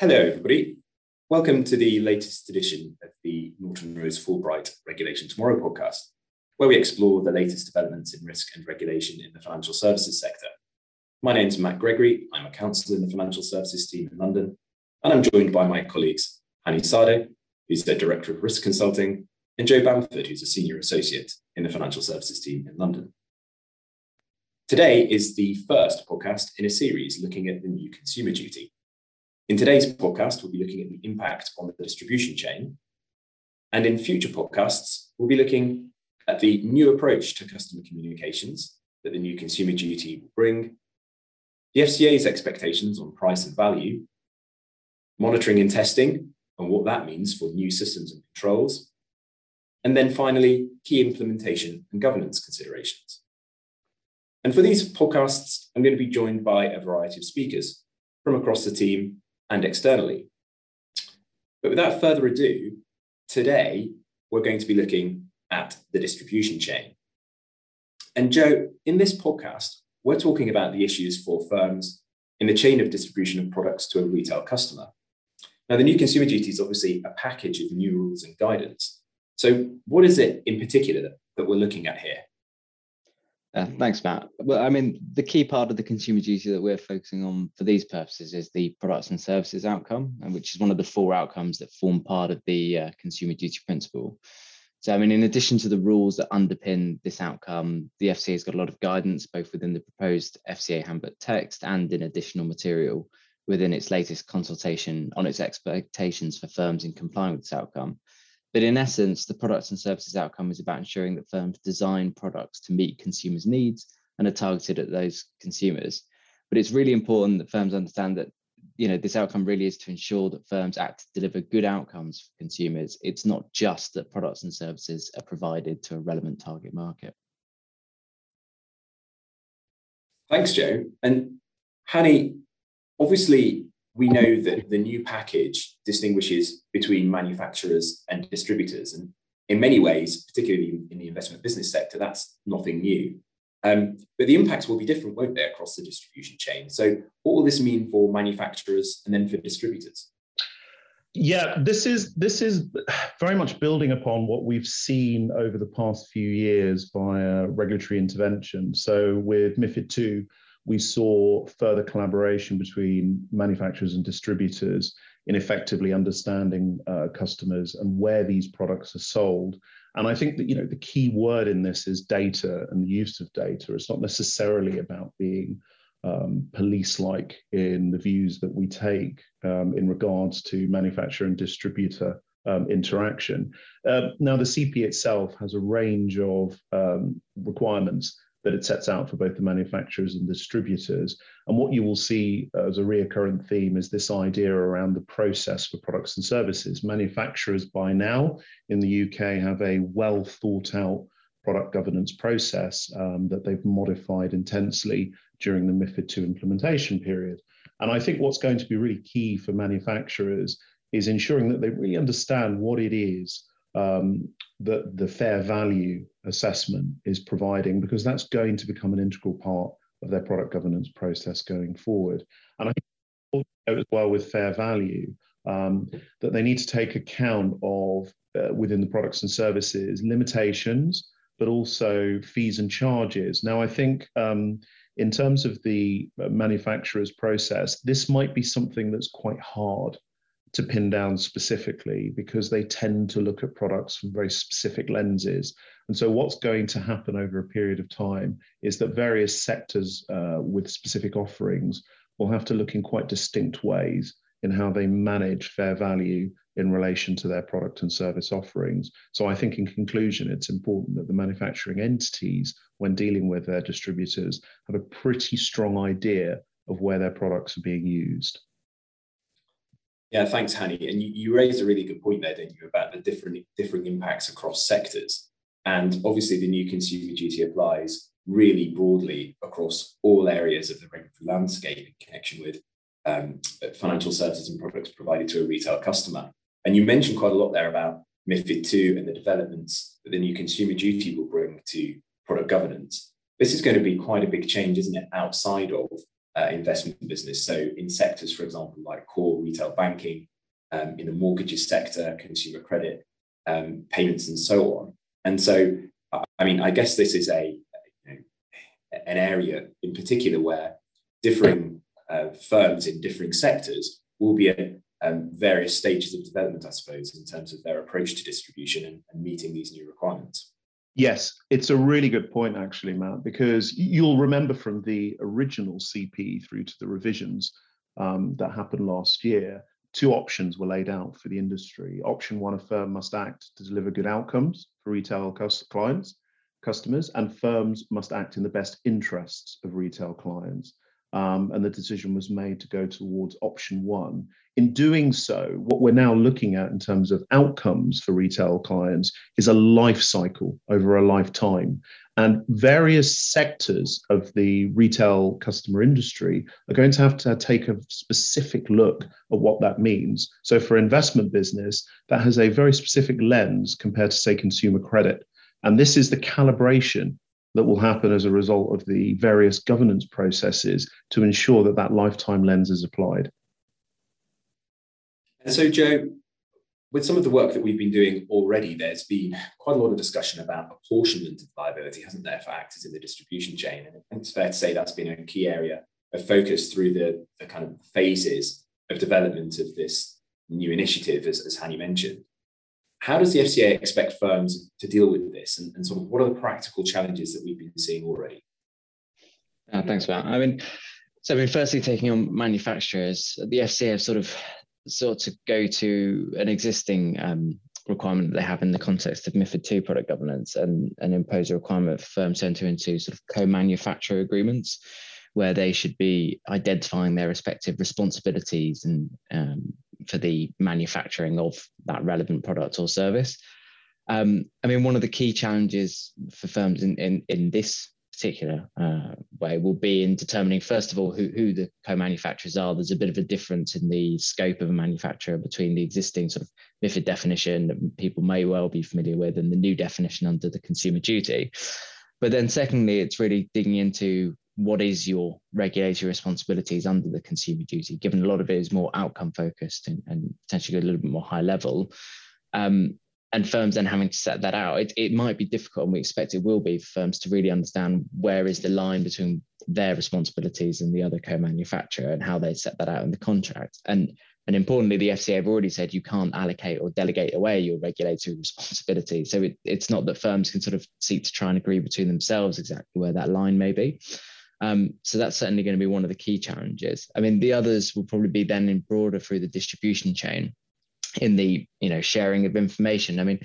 Hello, everybody. Welcome to the latest edition of the Norton Rose Fulbright Regulation Tomorrow podcast, where we explore the latest developments in risk and regulation in the financial services sector. My name is Matt Gregory. I'm a counsellor in the financial services team in London, and I'm joined by my colleagues, Hani Sade, who's the Director of Risk Consulting, and Joe Bamford, who's a Senior Associate in the financial services team in London. Today is the first podcast in a series looking at the new consumer duty in today's podcast, we'll be looking at the impact on the distribution chain. And in future podcasts, we'll be looking at the new approach to customer communications that the new consumer duty will bring, the FCA's expectations on price and value, monitoring and testing and what that means for new systems and controls, and then finally, key implementation and governance considerations. And for these podcasts, I'm going to be joined by a variety of speakers from across the team and externally. But without further ado, today we're going to be looking at the distribution chain. And Joe, in this podcast, we're talking about the issues for firms in the chain of distribution of products to a retail customer. Now, the new consumer duty is obviously a package of new rules and guidance. So, what is it in particular that we're looking at here? Uh, thanks, Matt. Well, I mean, the key part of the consumer duty that we're focusing on for these purposes is the products and services outcome, and which is one of the four outcomes that form part of the uh, consumer duty principle. So, I mean, in addition to the rules that underpin this outcome, the FCA has got a lot of guidance, both within the proposed FCA handbook text and in additional material within its latest consultation on its expectations for firms in complying with this outcome. But in essence, the products and services outcome is about ensuring that firms design products to meet consumers' needs and are targeted at those consumers. But it's really important that firms understand that you know this outcome really is to ensure that firms act to deliver good outcomes for consumers. It's not just that products and services are provided to a relevant target market. Thanks, Joe. And Hani, obviously we know that the new package distinguishes between manufacturers and distributors. And in many ways, particularly in the investment business sector, that's nothing new. Um, but the impacts will be different, won't they, across the distribution chain? So, what will this mean for manufacturers and then for distributors? Yeah, this is this is very much building upon what we've seen over the past few years via regulatory intervention. So, with MIFID two, we saw further collaboration between manufacturers and distributors in effectively understanding uh, customers and where these products are sold. And I think that you know the key word in this is data and the use of data. It's not necessarily about being um, police-like in the views that we take um, in regards to manufacturer and distributor um, interaction. Uh, now, the CP itself has a range of um, requirements that it sets out for both the manufacturers and distributors. And what you will see as a reoccurrent theme is this idea around the process for products and services. Manufacturers by now in the UK have a well thought out product governance process um, that they've modified intensely during the MIFID II implementation period. And I think what's going to be really key for manufacturers is ensuring that they really understand what it is um, that the fair value assessment is providing, because that's going to become an integral part of their product governance process going forward. And I think as well with fair value, um, that they need to take account of uh, within the products and services limitations, but also fees and charges. Now, I think um, in terms of the manufacturer's process, this might be something that's quite hard to pin down specifically because they tend to look at products from very specific lenses. And so, what's going to happen over a period of time is that various sectors uh, with specific offerings will have to look in quite distinct ways in how they manage fair value in relation to their product and service offerings. So, I think in conclusion, it's important that the manufacturing entities, when dealing with their distributors, have a pretty strong idea of where their products are being used. Yeah, thanks, Hani. And you, you raised a really good point there, didn't you, about the different differing impacts across sectors. And obviously, the new consumer duty applies really broadly across all areas of the regulatory landscape in connection with um, financial services and products provided to a retail customer. And you mentioned quite a lot there about MIFID II and the developments that the new consumer duty will bring to product governance. This is going to be quite a big change, isn't it, outside of uh, investment business. So in sectors, for example, like core retail banking, um, in the mortgages sector, consumer credit, um, payments, and so on. And so, I mean, I guess this is a you know, an area in particular where differing uh, firms in differing sectors will be at um, various stages of development, I suppose, in terms of their approach to distribution and, and meeting these new requirements. Yes, it's a really good point, actually, Matt, because you'll remember from the original CP through to the revisions um, that happened last year, two options were laid out for the industry. Option one, a firm must act to deliver good outcomes for retail clients, customers, and firms must act in the best interests of retail clients um, and the decision was made to go towards option one. In doing so, what we're now looking at in terms of outcomes for retail clients is a life cycle over a lifetime. And various sectors of the retail customer industry are going to have to take a specific look at what that means. So, for investment business, that has a very specific lens compared to, say, consumer credit. And this is the calibration that will happen as a result of the various governance processes to ensure that that lifetime lens is applied. And so, Joe, with some of the work that we've been doing already, there's been quite a lot of discussion about apportionment of liability, hasn't there, for actors in the distribution chain? And it's fair to say that's been a key area of focus through the, the kind of phases of development of this new initiative, as, as Hani mentioned. How does the FCA expect firms to deal with this, and, and sort of what are the practical challenges that we've been seeing already? Uh, thanks, Matt. I mean, so I mean, firstly, taking on manufacturers, the FCA have sort of sought to go to an existing um, requirement that they have in the context of MIFID II product governance and, and impose a requirement for firms to enter into sort of co-manufacturer agreements where they should be identifying their respective responsibilities and um, for the manufacturing of that relevant product or service. Um, I mean, one of the key challenges for firms in, in, in this particular uh, way will be in determining, first of all, who, who the co-manufacturers are. There's a bit of a difference in the scope of a manufacturer between the existing sort of MIFID definition that people may well be familiar with and the new definition under the consumer duty. But then secondly, it's really digging into what is your regulatory responsibilities under the consumer duty, given a lot of it is more outcome focused and, and potentially a little bit more high level. Um, and firms then having to set that out, it, it might be difficult, and we expect it will be for firms to really understand where is the line between their responsibilities and the other co-manufacturer and how they set that out in the contract. And and importantly, the FCA have already said you can't allocate or delegate away your regulatory responsibility. So it, it's not that firms can sort of seek to try and agree between themselves exactly where that line may be. Um, so that's certainly going to be one of the key challenges. I mean, the others will probably be then in broader through the distribution chain, in the you know sharing of information. I mean,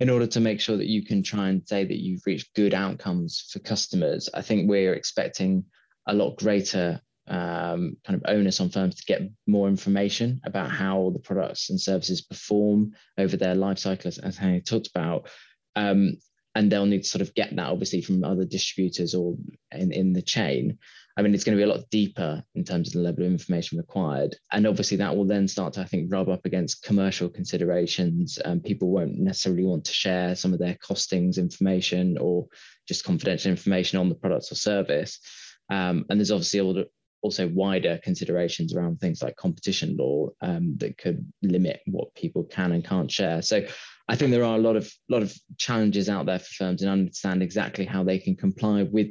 in order to make sure that you can try and say that you've reached good outcomes for customers, I think we're expecting a lot greater um, kind of onus on firms to get more information about how the products and services perform over their life cycle, as, Hani talked about. Um, and they'll need to sort of get that obviously from other distributors or in, in the chain. I mean, it's going to be a lot deeper in terms of the level of information required. And obviously, that will then start to, I think, rub up against commercial considerations. Um, people won't necessarily want to share some of their costings information or just confidential information on the products or service. Um, and there's obviously all the, also wider considerations around things like competition law um, that could limit what people can and can't share. So I think there are a lot of lot of challenges out there for firms and understand exactly how they can comply with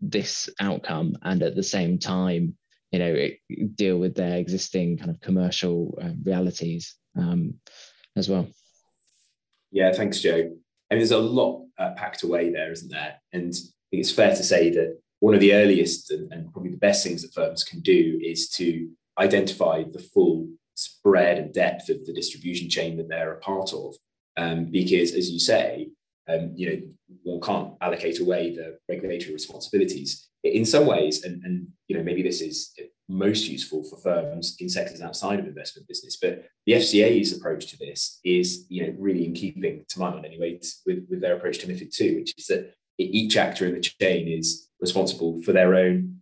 this outcome and at the same time, you know, it, deal with their existing kind of commercial uh, realities um, as well. Yeah, thanks, Joe. I mean, there's a lot uh, packed away there, isn't there? And I think it's fair to say that one of the earliest and, and probably the best things that firms can do is to identify the full spread and depth of the distribution chain that they're a part of. Um, because, as you say, um, you know, one can't allocate away the regulatory responsibilities. In some ways, and, and you know, maybe this is most useful for firms in sectors outside of investment business, but the FCA's approach to this is, you know, really in keeping, to my mind anyway, with, with their approach to MiFID II, which is that each actor in the chain is responsible for their own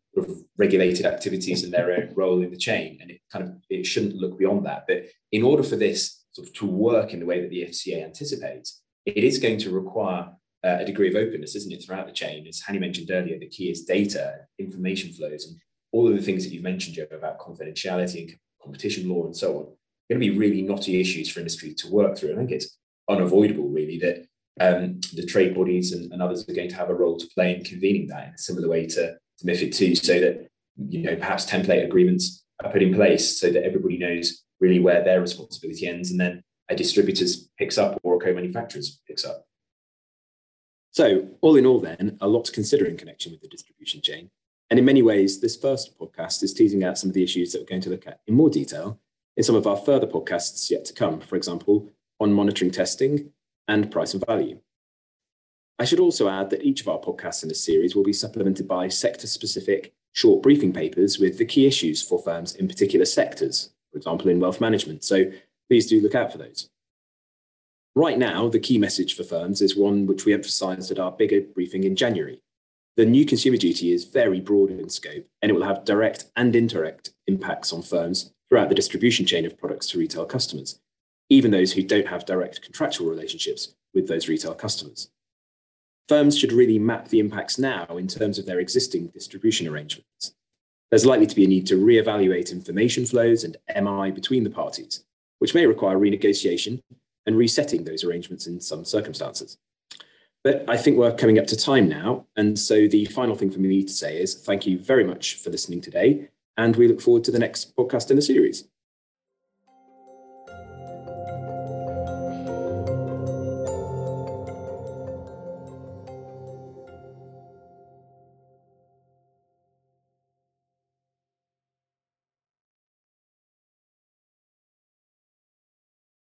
regulated activities and their own role in the chain. And it kind of it shouldn't look beyond that. But in order for this sort of to work in the way that the FCA anticipates, it is going to require uh, a degree of openness, isn't it, throughout the chain? As Hani mentioned earlier, the key is data, information flows, and all of the things that you've mentioned, Joe, about confidentiality and competition law and so on, going to be really knotty issues for industry to work through. I think it's unavoidable, really, that um, the trade bodies and, and, others are going to have a role to play in convening that in a similar way to, to MIFID II, so that you know perhaps template agreements are put in place so that everybody knows really where their responsibility ends, and then a distributor's picks up or a co-manufacturer's picks up. So, all in all, then, a lot to consider in connection with the distribution chain. And in many ways, this first podcast is teasing out some of the issues that we're going to look at in more detail in some of our further podcasts yet to come, for example, on monitoring testing and price and value. I should also add that each of our podcasts in this series will be supplemented by sector specific short briefing papers with the key issues for firms in particular sectors, for example, in wealth management. So please do look out for those. Right now, the key message for firms is one which we emphasised at our bigger briefing in January. The new consumer duty is very broad in scope, and it will have direct and indirect impacts on firms throughout the distribution chain of products to retail customers, even those who don't have direct contractual relationships with those retail customers. Firms should really map the impacts now in terms of their existing distribution arrangements. There's likely to be a need to re-evaluate information flows and MI between the parties, which may require renegotiation and resetting those arrangements in some circumstances. But I think we're coming up to time now. And so the final thing for me to say is thank you very much for listening today. And we look forward to the next podcast in the series.